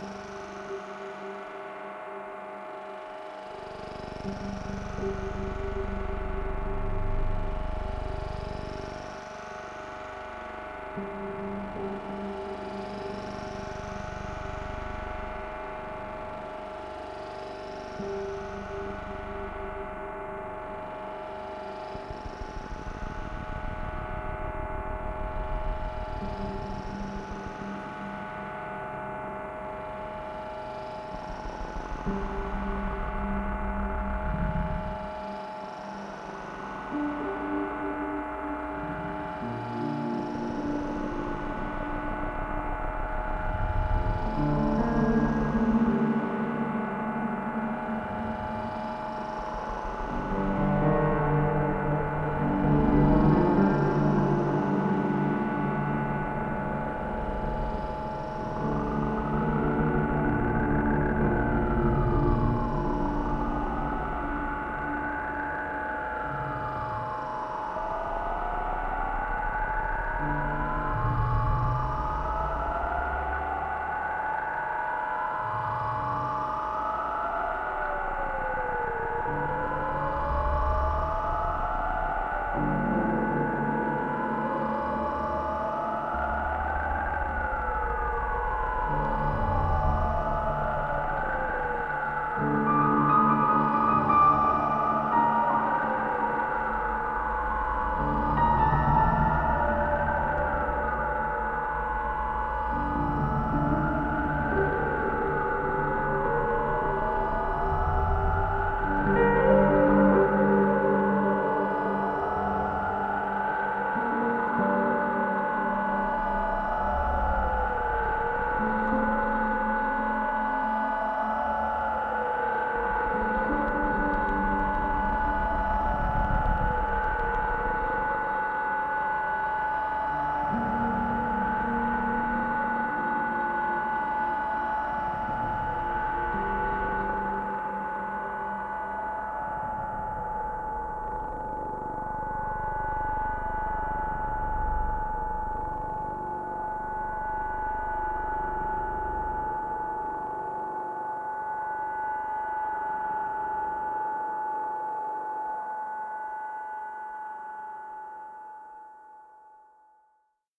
Thank you. 嗯